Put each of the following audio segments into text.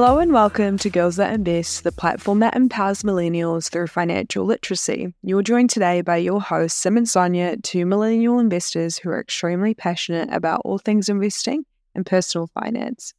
Hello and welcome to Girls That Invest, the platform that empowers millennials through financial literacy. You're joined today by your hosts, Sim and Sonya, two millennial investors who are extremely passionate about all things investing and personal finance.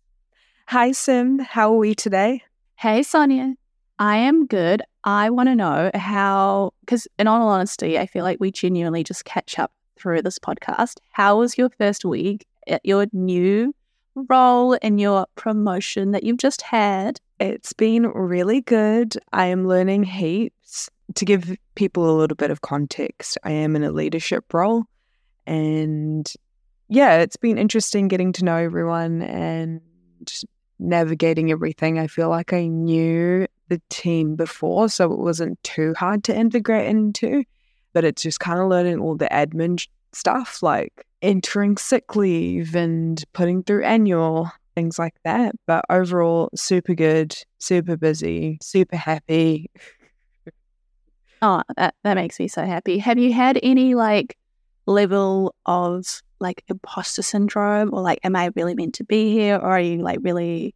Hi, Sim. How are we today? Hey, Sonya. I am good. I want to know how, because in all honesty, I feel like we genuinely just catch up through this podcast. How was your first week at your new role in your promotion that you've just had? It's been really good. I am learning heaps. To give people a little bit of context, I am in a leadership role. And yeah, it's been interesting getting to know everyone and navigating everything. I feel like I knew the team before, so it wasn't too hard to integrate into, but it's just kind of learning all the admin stuff like entering sick leave and putting through annual things like that. But overall, super good, super busy, super happy. Oh, that, that makes me so happy. Have you had any like level of like imposter syndrome or like, am I really meant to be here? Or are you like really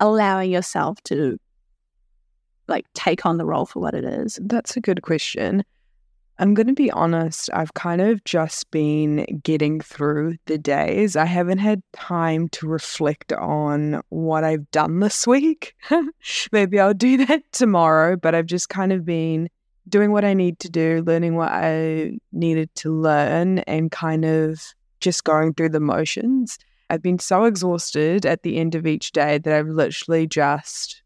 allowing yourself to like take on the role for what it is? That's a good question. I'm going to be honest, I've kind of just been getting through the days. I haven't had time to reflect on what I've done this week. Maybe I'll do that tomorrow, but I've just kind of been doing what I need to do, learning what I needed to learn, and kind of just going through the motions. I've been so exhausted at the end of each day that I've literally just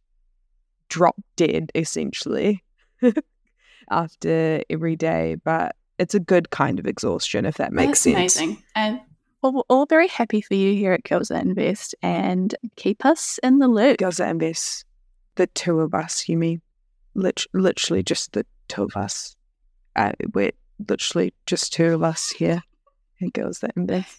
dropped dead, essentially. after every day, but it's a good kind of exhaustion, if that makes That's sense. Amazing. And well, we're all very happy for you here at Girls That Invest and keep us in the loop. Girls That Invest, the two of us, you mean? Lit- literally just the two of us. Uh, we're literally just two of us here at Girls That Invest.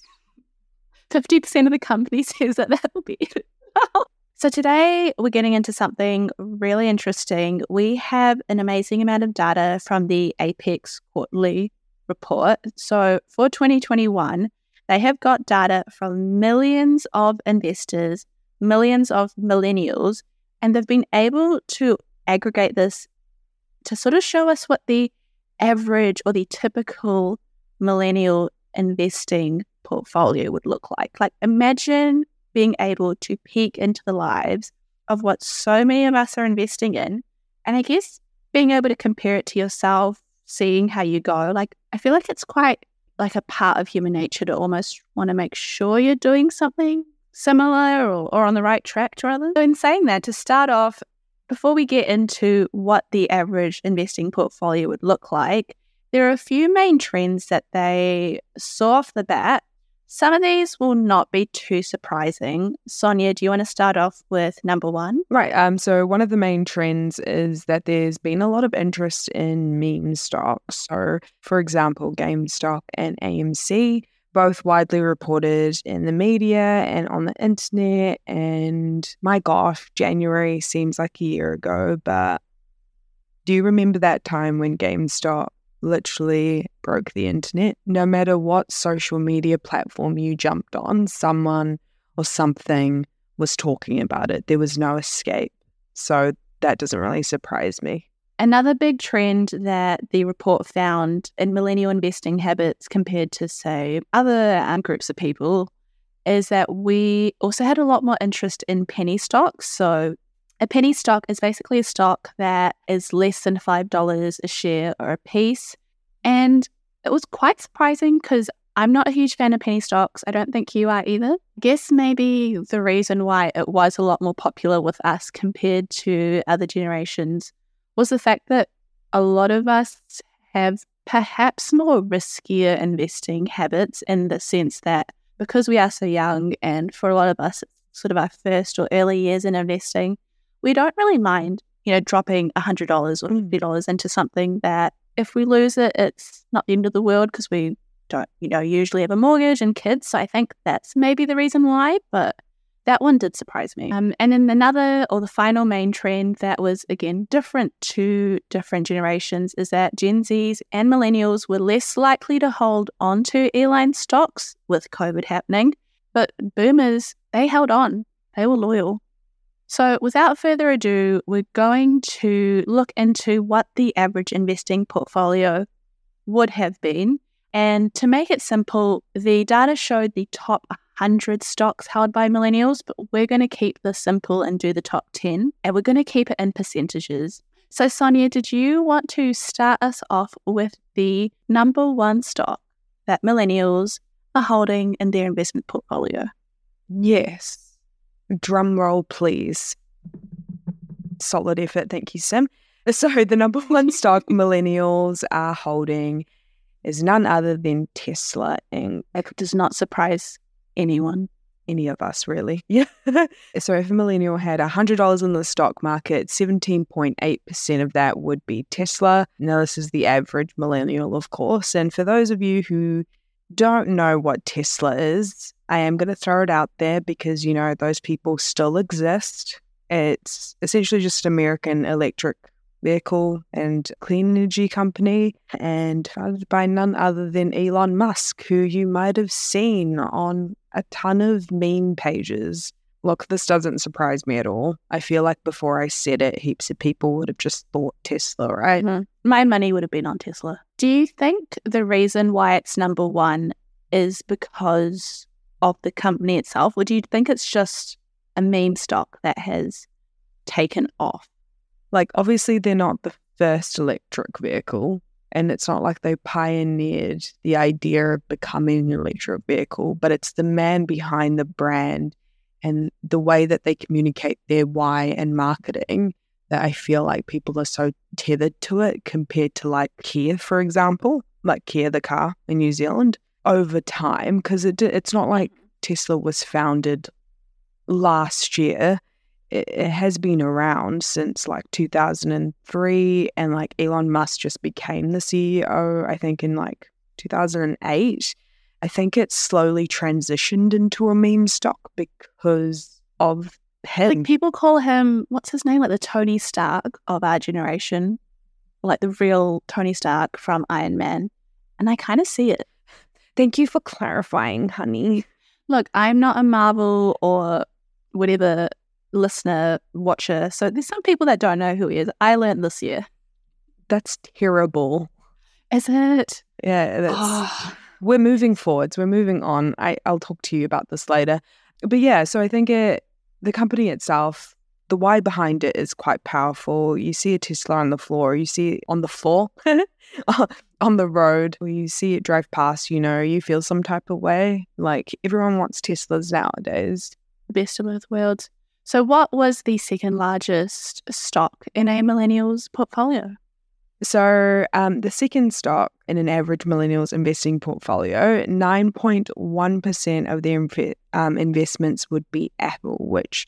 50% of the company says that that will be it. So, today we're getting into something really interesting. We have an amazing amount of data from the Apex quarterly report. So, for 2021, they have got data from millions of investors, millions of millennials, and they've been able to aggregate this to sort of show us what the average or the typical millennial investing portfolio would look like. Like, imagine being able to peek into the lives of what so many of us are investing in. And I guess being able to compare it to yourself, seeing how you go, like, I feel like it's quite like a part of human nature to almost want to make sure you're doing something similar or, or on the right track to others. So, in saying that, to start off, before we get into what the average investing portfolio would look like, there are a few main trends that they saw off the bat some of these will not be too surprising. Sonya, do you want to start off with number one? Right. Um. So one of the main trends is that there's been a lot of interest in meme stocks. So, for example, GameStop and AMC, both widely reported in the media and on the internet. And my gosh, January seems like a year ago, but do you remember that time when GameStop literally broke the internet. No matter what social media platform you jumped on, someone or something was talking about it. There was no escape. So that doesn't really surprise me. Another big trend that the report found in millennial investing habits compared to, say, other um, groups of people is that we also had a lot more interest in penny stocks. So, a penny stock is basically a stock that is less than $5 a share or a piece. And it was quite surprising because I'm not a huge fan of penny stocks. I don't think you are either. I guess maybe the reason why it was a lot more popular with us compared to other generations was the fact that a lot of us have perhaps more riskier investing habits in the sense that because we are so young and for a lot of us it's sort of our first or early years in investing, we don't really mind, you know, dropping $100 or $50 into something that if we lose it, it's not the end of the world because we don't, you know, usually have a mortgage and kids. So I think that's maybe the reason why, but that one did surprise me. Um, and then another or the final main trend that was again different to different generations is that Gen Zs and millennials were less likely to hold on to airline stocks with COVID happening, but boomers, they held on. They were loyal. So, without further ado, we're going to look into what the average investing portfolio would have been. And to make it simple, the data showed the top 100 stocks held by millennials, but we're going to keep this simple and do the top 10, and we're going to keep it in percentages. So, Sonya, did you want to start us off with the number one stock that millennials are holding in their investment portfolio? Yes. Drum roll, please. Solid effort. Thank you, Sim. Uh, so, the number one stock millennials are holding is none other than Tesla Inc. It does not surprise anyone. Any of us, really. Yeah. so, if a millennial had $100 in the stock market, 17.8% of that would be Tesla. Now, this is the average millennial, of course. And for those of you who don't know what Tesla is, I am going to throw it out there because, you know, those people still exist. It's essentially just an American electric vehicle and clean energy company and founded by none other than Elon Musk, who you might have seen on a ton of meme pages. Look, this doesn't surprise me at all. I feel like before I said it, heaps of people would have just thought Tesla, right? Mm-hmm. My money would have been on Tesla. Do you think the reason why it's number one is because of the company itself, or do you think it's just a meme stock that has taken off? Like, obviously, they're not the first electric vehicle, and it's not like they pioneered the idea of becoming an electric vehicle, but it's the man behind the brand and the way that they communicate their why and marketing that I feel like people are so tethered to it compared to like Kia, for example, like Kia, the car in New Zealand over time because it, it's not like Tesla was founded last year. It, it has been around since like 2003, and like Elon Musk just became the CEO, I think, in like 2008. I think it's slowly transitioned into a meme stock because of him. Like people call him, what's his name? Like the Tony Stark of our generation, like the real Tony Stark from Iron Man. And I kind of see it. Thank you for clarifying, honey. Look, I'm not a Marvel or whatever listener, watcher. So there's some people that don't know who he is. I learned this year. That's terrible. Is it? Yeah, that's. Ah. We're moving forwards. We're moving on. I, I'll talk to you about this later. But yeah, so I think it the company itself, the why behind it is quite powerful. You see a Tesla on the floor, you see it on the floor, on the road, or you see it drive past, you know, you feel some type of way. Like everyone wants Teslas nowadays. Best of both worlds. So, what was the second largest stock in a millennial's portfolio? So, um, the second stock in an average millennials investing portfolio, 9.1% of their um, investments would be Apple, which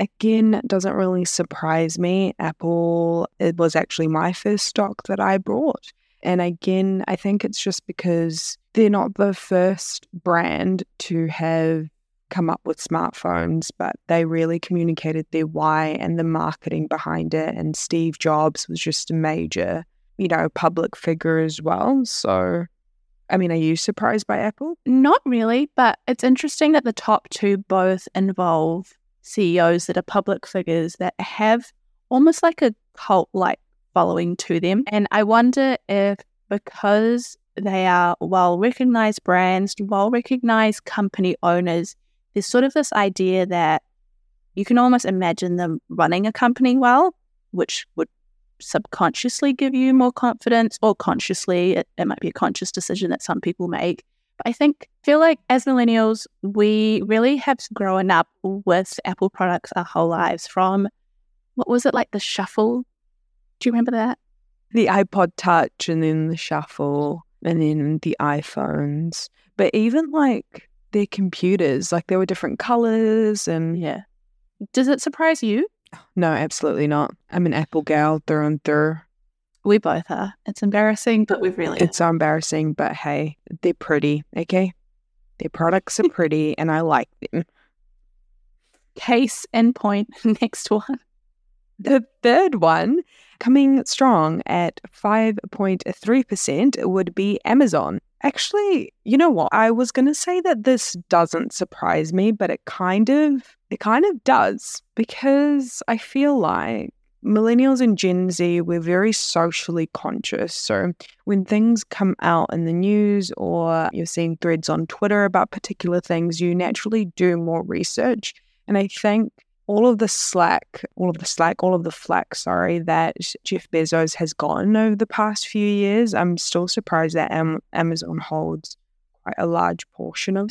again doesn't really surprise me. Apple it was actually my first stock that I bought. And again, I think it's just because they're not the first brand to have come up with smartphones, but they really communicated their why and the marketing behind it. And Steve Jobs was just a major, you know, public figure as well. So, I mean, are you surprised by Apple? Not really, but it's interesting that the top two both involve CEOs that are public figures that have almost like a cult like following to them. And I wonder if because they are well recognized brands, well recognized company owners, there's sort of this idea that you can almost imagine them running a company well, which would subconsciously give you more confidence, or consciously, it, it might be a conscious decision that some people make. But I think, feel like as millennials, we really have grown up with Apple products our whole lives from what was it like the shuffle? Do you remember that? The iPod Touch and then the shuffle and then the iPhones. But even like their computers. Like there were different colors and yeah. Does it surprise you? No, absolutely not. I'm an Apple gal through and through. We both are. It's embarrassing, but we've really. It's so embarrassing, but hey, they're pretty. Okay, their products are pretty, and I like them. Case in point. Next one. The third one, coming strong at 5.3%, would be Amazon. Actually, you know what? I was going to say that this doesn't surprise me, but it kind of it kind of does because I feel like millennials and Gen Z, we're very socially conscious. So when things come out in the news or you're seeing threads on Twitter about particular things, you naturally do more research. And I think all of the slack, all of the slack, all of the flack, sorry, that Jeff Bezos has gotten over the past few years, I'm still surprised that Amazon holds quite a large portion of.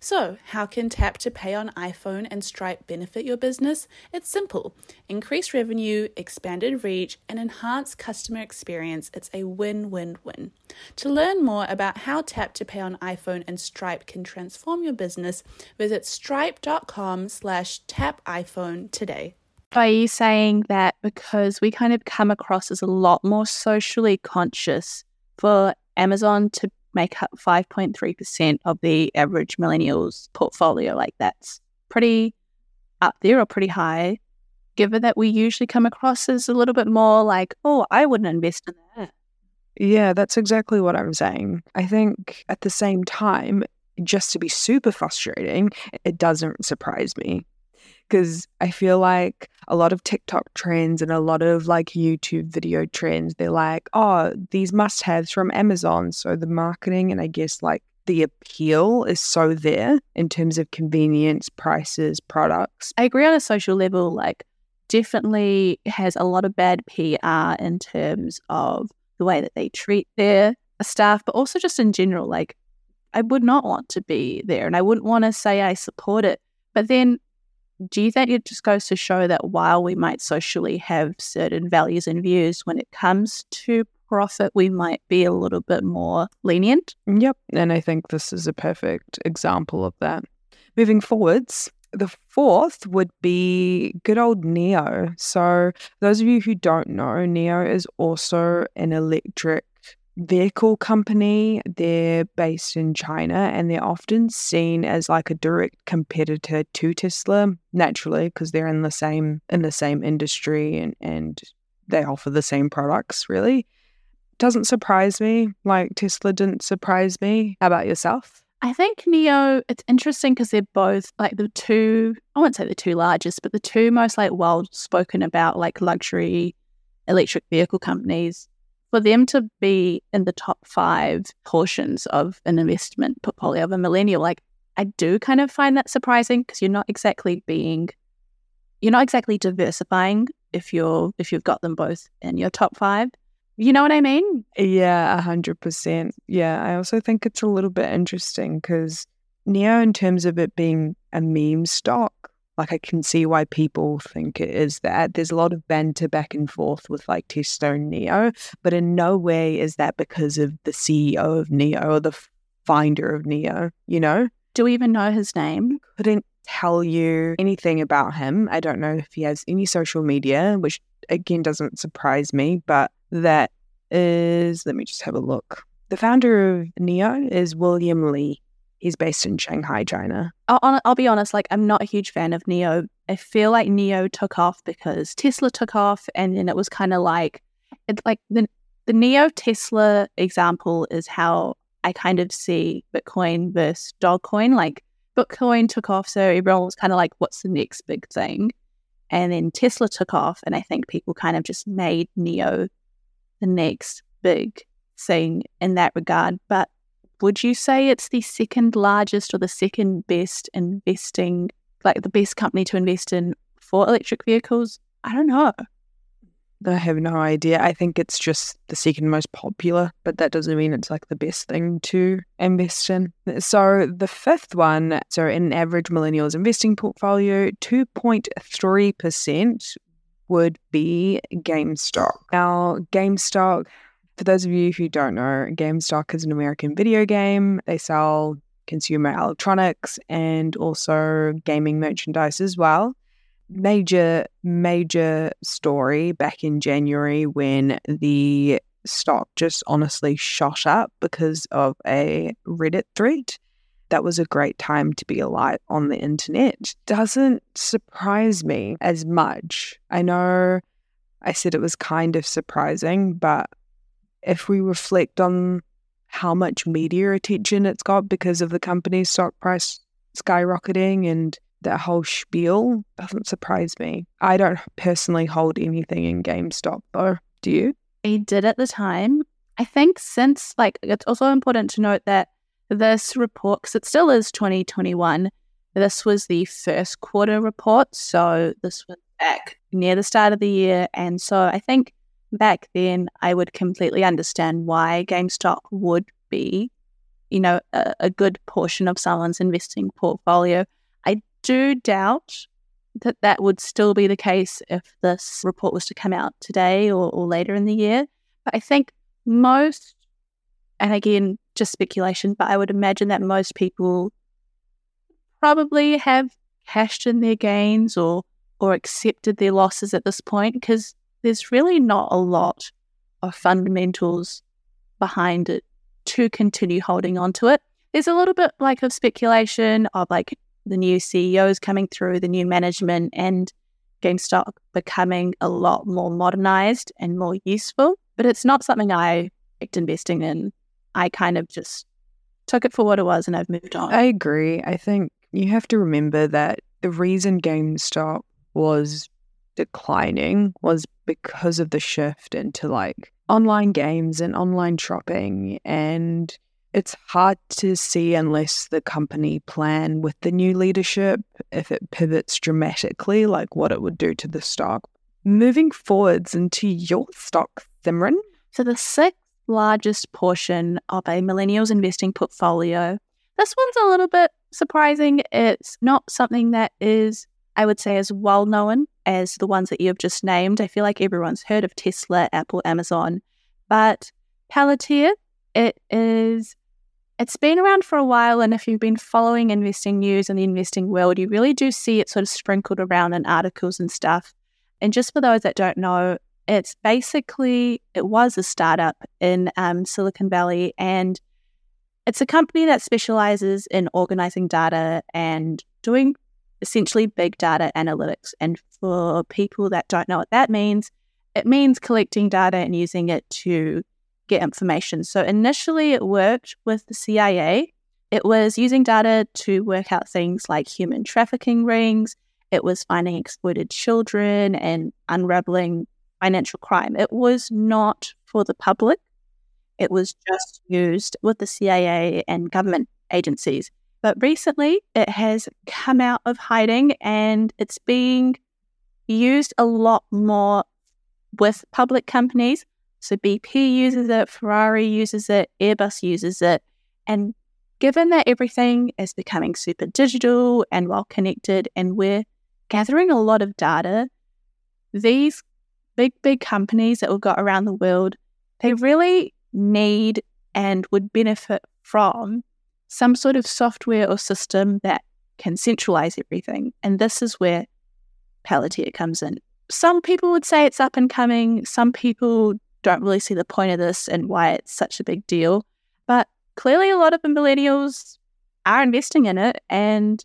So, how can Tap to Pay on iPhone and Stripe benefit your business? It's simple increase revenue, expanded reach, and enhance customer experience. It's a win win win. To learn more about how Tap to Pay on iPhone and Stripe can transform your business, visit stripe.com slash tap iPhone today. Are you saying that because we kind of come across as a lot more socially conscious for Amazon to make up 5.3% of the average millennials portfolio. Like that's pretty up there or pretty high, given that we usually come across as a little bit more like, oh, I wouldn't invest in that. Yeah, that's exactly what I'm saying. I think at the same time, just to be super frustrating, it doesn't surprise me because I feel like a lot of TikTok trends and a lot of like YouTube video trends, they're like, oh, these must haves from Amazon. So the marketing and I guess like the appeal is so there in terms of convenience, prices, products. I agree on a social level, like, definitely has a lot of bad PR in terms of the way that they treat their staff, but also just in general, like, I would not want to be there and I wouldn't want to say I support it. But then do you think it just goes to show that while we might socially have certain values and views, when it comes to profit, we might be a little bit more lenient? Yep. And I think this is a perfect example of that. Moving forwards, the fourth would be good old NIO. So, those of you who don't know, NIO is also an electric vehicle company. They're based in China and they're often seen as like a direct competitor to Tesla, naturally, because they're in the same in the same industry and, and they offer the same products, really. Doesn't surprise me. Like Tesla didn't surprise me. How about yourself? I think NIO, it's interesting because they're both like the two, I won't say the two largest, but the two most like well spoken about like luxury electric vehicle companies for them to be in the top five portions of an investment portfolio of a millennial, like I do kind of find that surprising because you're not exactly being, you're not exactly diversifying if you're if you've got them both in your top five. You know what I mean? Yeah, a hundred percent. Yeah, I also think it's a little bit interesting because NIO, in terms of it being a meme stock, like I can see why people think it is that. There's a lot of banter back and forth with like and NIO, but in no way is that because of the CEO of NIO or the finder of NIO, you know? Do we even know his name? Couldn't tell you anything about him. I don't know if he has any social media, which again doesn't surprise me, but that is, let me just have a look. The founder of NIO is William Li. He's based in Shanghai, China. I'll, I'll be honest, like, I'm not a huge fan of NIO. I feel like NIO took off because Tesla took off, and then it was kind of like, it's like the, the NIO Tesla example is how I kind of see Bitcoin versus Dogecoin. Like, Bitcoin took off, so everyone was kind of like, what's the next big thing? And then Tesla took off, and I think people kind of just made NIO the next big thing in that regard. But would you say it's the second largest or the second best investing, like the best company to invest in for electric vehicles? I don't know. I have no idea. I think it's just the second most popular, but that doesn't mean it's like the best thing to invest in. So the fifth one, so in an average millennials investing portfolio, 2.3% would be GameStop. Now, GameStop, for those of you who don't know, GameStop is an American video game. They sell consumer electronics and also gaming merchandise as well major, major story back in January when the stock just honestly shot up because of a Reddit thread. That was a great time to be alive on the internet. Doesn't surprise me as much. I know I said it was kind of surprising, but if we reflect on how much media attention it's got because of the company's stock price skyrocketing and that whole spiel doesn't surprise me. I don't personally hold anything in GameStop though. Do you? I did at the time. I think since, like, it's also important to note that this report, because it still is 2021, this was the first quarter report. So this was back near the start of the year. And so I think back then I would completely understand why GameStop would be, you know, a, a good portion of someone's investing portfolio I do doubt that that would still be the case if this report was to come out today or, or later in the year. But I think most, and again, just speculation, but I would imagine that most people probably have cashed in their gains or or accepted their losses at this point because there's really not a lot of fundamentals behind it to continue holding on to it. There's a little bit like of speculation of like the new CEOs coming through, the new management, and GameStop becoming a lot more modernized and more useful. But it's not something I liked investing in. I kind of just took it for what it was and I've moved on. I agree. I think you have to remember that the reason GameStop was declining was because of the shift into like online games and online shopping and it's hard to see unless the company plan with the new leadership if it pivots dramatically, like what it would do to the stock. Moving forwards into your stock, Simran. So the sixth largest portion of a millennials investing portfolio. This one's a little bit surprising. It's not something that is, I would say, as well known as the ones that you've just named. I feel like everyone's heard of Tesla, Apple, Amazon, but Palantir, it is it's been around for a while, and if you've been following investing news and the investing world, you really do see it sort of sprinkled around in articles and stuff. And just for those that don't know, it's basically it was a startup in um, Silicon Valley, and it's a company that specializes in organizing data and doing essentially big data analytics. And for people that don't know what that means, it means collecting data and using it to get information. So initially, it worked with the CIA. It was using data to work out things like human trafficking rings. It was finding exploited children and unraveling financial crime. It was not for the public. It was just used with the CIA and government agencies. But recently, it has come out of hiding and it's being used a lot more with public companies so BP uses it, Ferrari uses it, Airbus uses it. And given that everything is becoming super digital and well connected, and we're gathering a lot of data, these big, big companies that we've got around the world, they really need and would benefit from some sort of software or system that can centralize everything. And this is where Palantir comes in. Some people would say it's up and coming. Some people don't really see the point of this and why it's such a big deal. But clearly, a lot of millennials are investing in it, and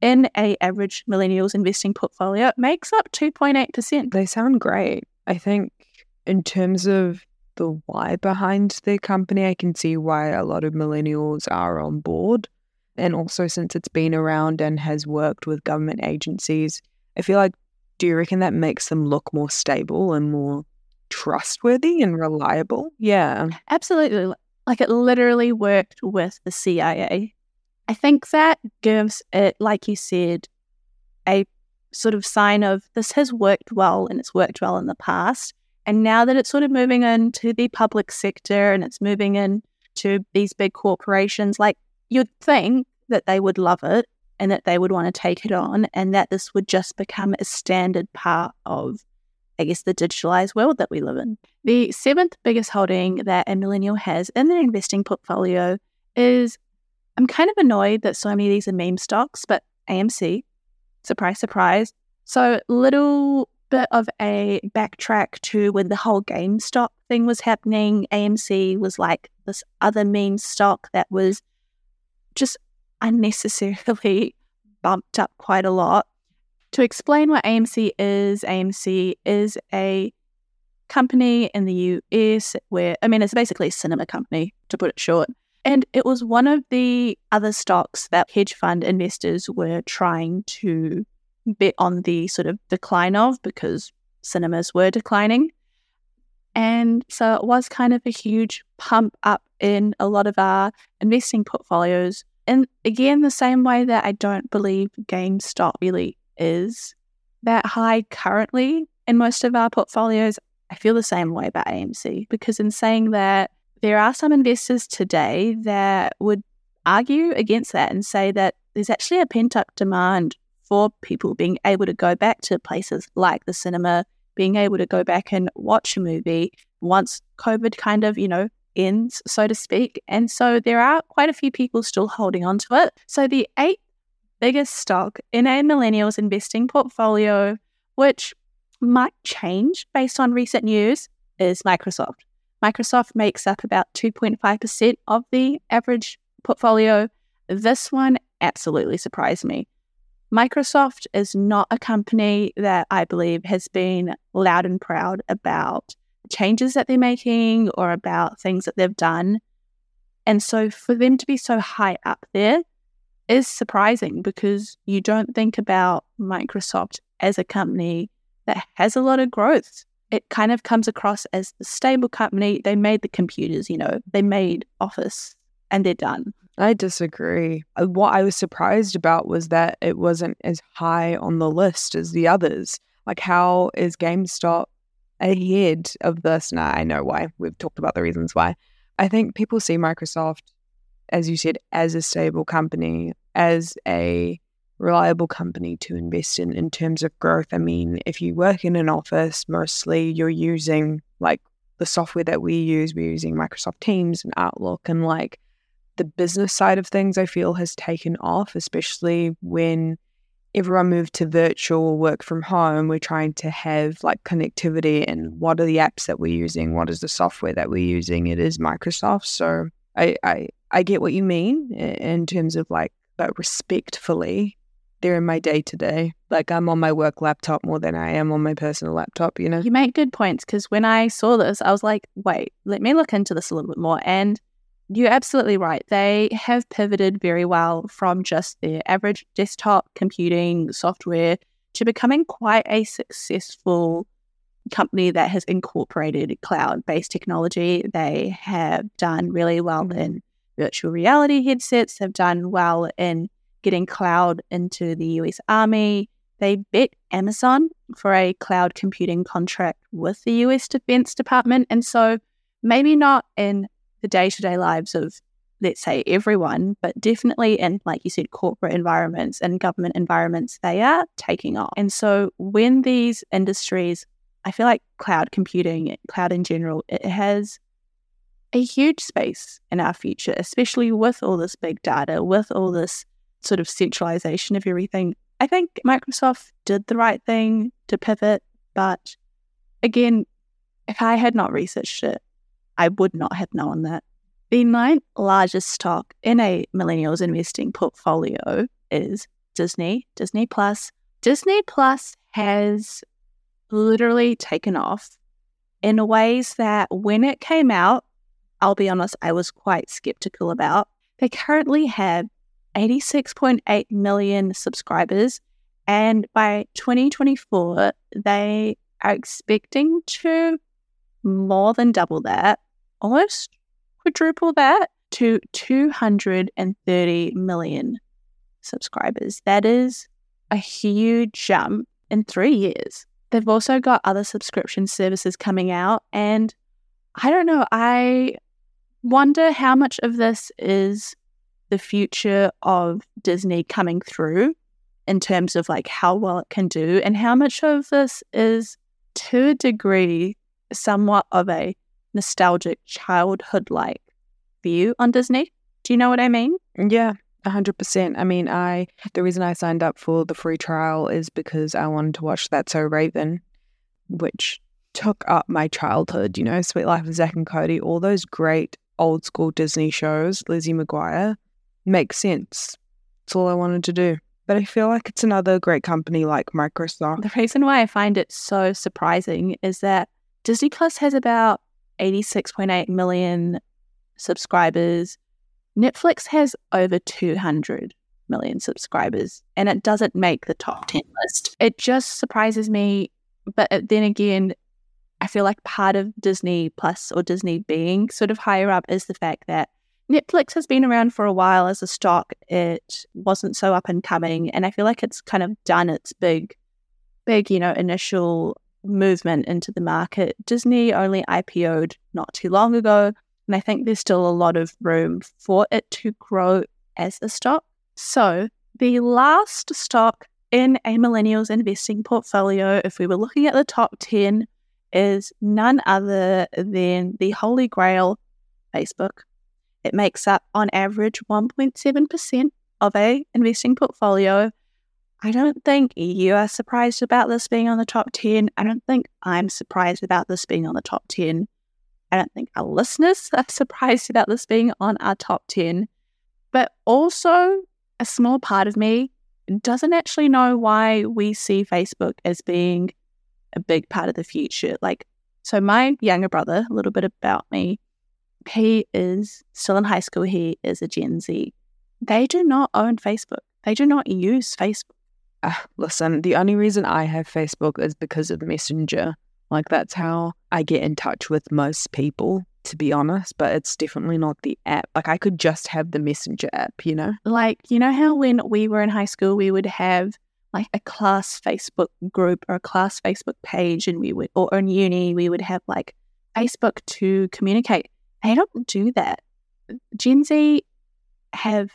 in a average millennials investing portfolio, it makes up 2.8%. They sound great. I think in terms of the why behind the company, I can see why a lot of millennials are on board. And also, since it's been around and has worked with government agencies, I feel like, do you reckon that makes them look more stable and more trustworthy and reliable. Yeah. Absolutely. Like it literally worked with the CIA. I think that gives it, like you said, a sort of sign of this has worked well and it's worked well in the past. And now that it's sort of moving into the public sector and it's moving into these big corporations, like you'd think that they would love it and that they would want to take it on and that this would just become a standard part of, I guess, the digitalized world that we live in. The seventh biggest holding that a millennial has in their investing portfolio is I'm kind of annoyed that so many of these are meme stocks, but AMC, surprise, surprise. So, little bit of a backtrack to when the whole GameStop thing was happening. AMC was like this other meme stock that was just unnecessarily bumped up quite a lot. To explain what AMC is, AMC is a company in the US where, I mean, it's basically a cinema company, to put it short. And it was one of the other stocks that hedge fund investors were trying to bet on the sort of decline of because cinemas were declining. And so it was kind of a huge pump up in a lot of our investing portfolios. And again, the same way that I don't believe GameStop really is that high currently in most of our portfolios, I feel the same way about AMC because in saying that, there are some investors today that would argue against that and say that there's actually a pent up demand for people being able to go back to places like the cinema, being able to go back and watch a movie once COVID kind of, you know, ends, so to speak. And so there are quite a few people still holding on to it. So the eighth biggest stock in a millennials investing portfolio, which might change based on recent news, is Microsoft. Microsoft makes up about 2.5% of the average portfolio. This one absolutely surprised me. Microsoft is not a company that I believe has been loud and proud about changes that they're making or about things that they've done. And so for them to be so high up there is surprising because you don't think about Microsoft as a company that has a lot of growth it kind of comes across as the stable company. They made the computers, you know, they made Office and they're done. I disagree. Uh, what I was surprised about was that it wasn't as high on the list as the others. Like, how is GameStop ahead of this? Now, I know why. We've talked about the reasons why. I think people see Microsoft, as you said, as a stable company, as a reliable company to invest in in terms of growth. I mean, if you work in an office, mostly you're using like the software that we use, we're using Microsoft Teams and Outlook, and like the business side of things, I feel has taken off, especially when everyone moved to virtual work from home. We're trying to have like connectivity and what are the apps that we're using? What is the software that we're using? It is Microsoft. So I, I, I get what you mean in terms of like, but respectfully, they're in my day to day. Like I'm on my work laptop more than I am on my personal laptop, you know? You make good points because when I saw this, I was like, wait, let me look into this a little bit more. And you're absolutely right. They have pivoted very well from just their average desktop computing software to becoming quite a successful company that has incorporated cloud based technology. They have done really well mm. in virtual reality headsets, have done well in getting cloud into the US Army. They bet Amazon for a cloud computing contract with the US Defense Department. And so, maybe not in the day to day lives of, let's say, everyone, but definitely in, like you said, corporate environments and government environments, they are taking off. And so, when these industries, I feel like cloud computing, cloud in general, it has a huge space in our future, especially with all this big data, with all this sort of centralization of everything. I think Microsoft did the right thing to pivot, but again, if I had not researched it, I would not have known that. The ninth largest stock in a millennials investing portfolio is Disney, Disney Plus. Disney Plus has literally taken off in ways that when it came out, I'll be honest, I was quite skeptical about. They currently have 86.8 million subscribers. And by 2024, they are expecting to more than double that, almost quadruple that to 230 million subscribers. That is a huge jump in three years. They've also got other subscription services coming out. And I don't know, I wonder how much of this is the future of Disney coming through in terms of like how well it can do, and how much of this is to a degree somewhat of a nostalgic childhood like view on Disney. Do you know what I mean? Yeah, 100%. I mean, I the reason I signed up for the free trial is because I wanted to watch That's So Raven, which took up my childhood, you know, Suite Life of Zack and Cody, all those great old school Disney shows, Lizzie McGuire, makes sense. That's all I wanted to do. But I feel like it's another great company like Microsoft. The reason why I find it so surprising is that Disney Plus has about 86.8 million subscribers. Netflix has over 200 million subscribers and it doesn't make the top 10 list. It just surprises me. But then again, I feel like part of Disney Plus or Disney being sort of higher up is the fact that Netflix has been around for a while as a stock. It wasn't so up and coming. And I feel like it's kind of done its big, big, you know, initial movement into the market. Disney only IPO'd not too long ago. And I think there's still a lot of room for it to grow as a stock. So, the last stock in a millennials investing portfolio, if we were looking at the top 10, is none other than the Holy Grail Facebook. It makes up on average 1.7% of a investing portfolio. I don't think you are surprised about this being on the top 10. I don't think I'm surprised about this being on the top 10. I don't think our listeners are surprised about this being on our top 10. But also, a small part of me doesn't actually know why we see Facebook as being a big part of the future. Like, so my younger brother, a little bit about me, he is still in high school. He is a Gen Z. They do not own Facebook. They do not use Facebook. Uh, listen, the only reason I have Facebook is because of Messenger. Like, that's how I get in touch with most people, to be honest, but it's definitely not the app. Like, I could just have the Messenger app, you know? Like, you know how when we were in high school, we would have like a class Facebook group or a class Facebook page, and we would, or in uni, we would have like Facebook to communicate. They don't do that. Gen Z have,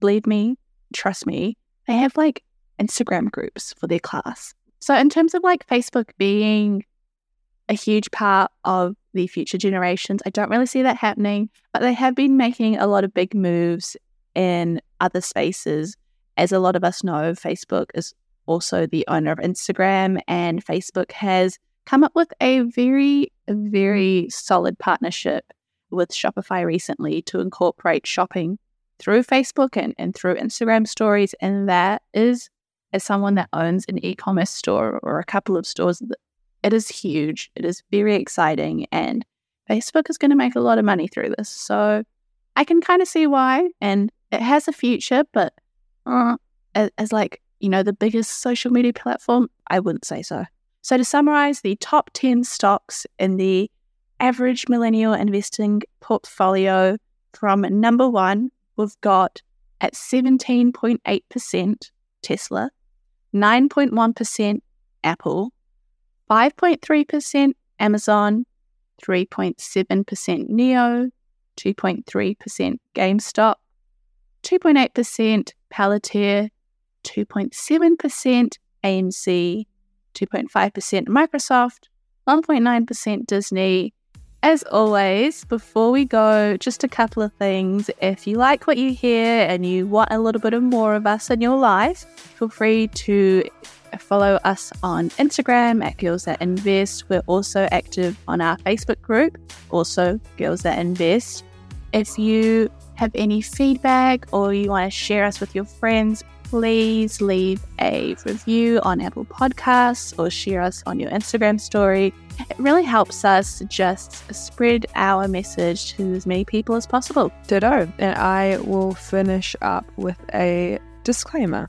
believe me, trust me, they have like Instagram groups for their class. So, in terms of like Facebook being a huge part of the future generations, I don't really see that happening, but they have been making a lot of big moves in other spaces. As a lot of us know, Facebook is also the owner of Instagram, and Facebook has come up with a very, very solid partnership with Shopify recently to incorporate shopping through Facebook and, and through Instagram stories. And that is, as someone that owns an e commerce store or a couple of stores, it is huge. It is very exciting. And Facebook is going to make a lot of money through this. So I can kind of see why. And it has a future, but uh, as, like, you know, the biggest social media platform, I wouldn't say so. So to summarize, the top 10 stocks in the average millennial investing portfolio from number one, we've got at 17.8% Tesla, 9.1% Apple, 5.3% Amazon, 3.7% NIO, 2.3% GameStop, 2.8% Palantir, 2.7% AMC, 2.5% Microsoft, 1.9% Disney, as always, before we go, just a couple of things. If you like what you hear and you want a little bit of more of us in your life, feel free to follow us on Instagram at Girls That Invest. We're also active on our Facebook group, also Girls That Invest. If you have any feedback or you want to share us with your friends, please leave a review on Apple Podcasts or share us on your Instagram story. It really helps us just spread our message to as many people as possible. Ditto. And I will finish up with a disclaimer.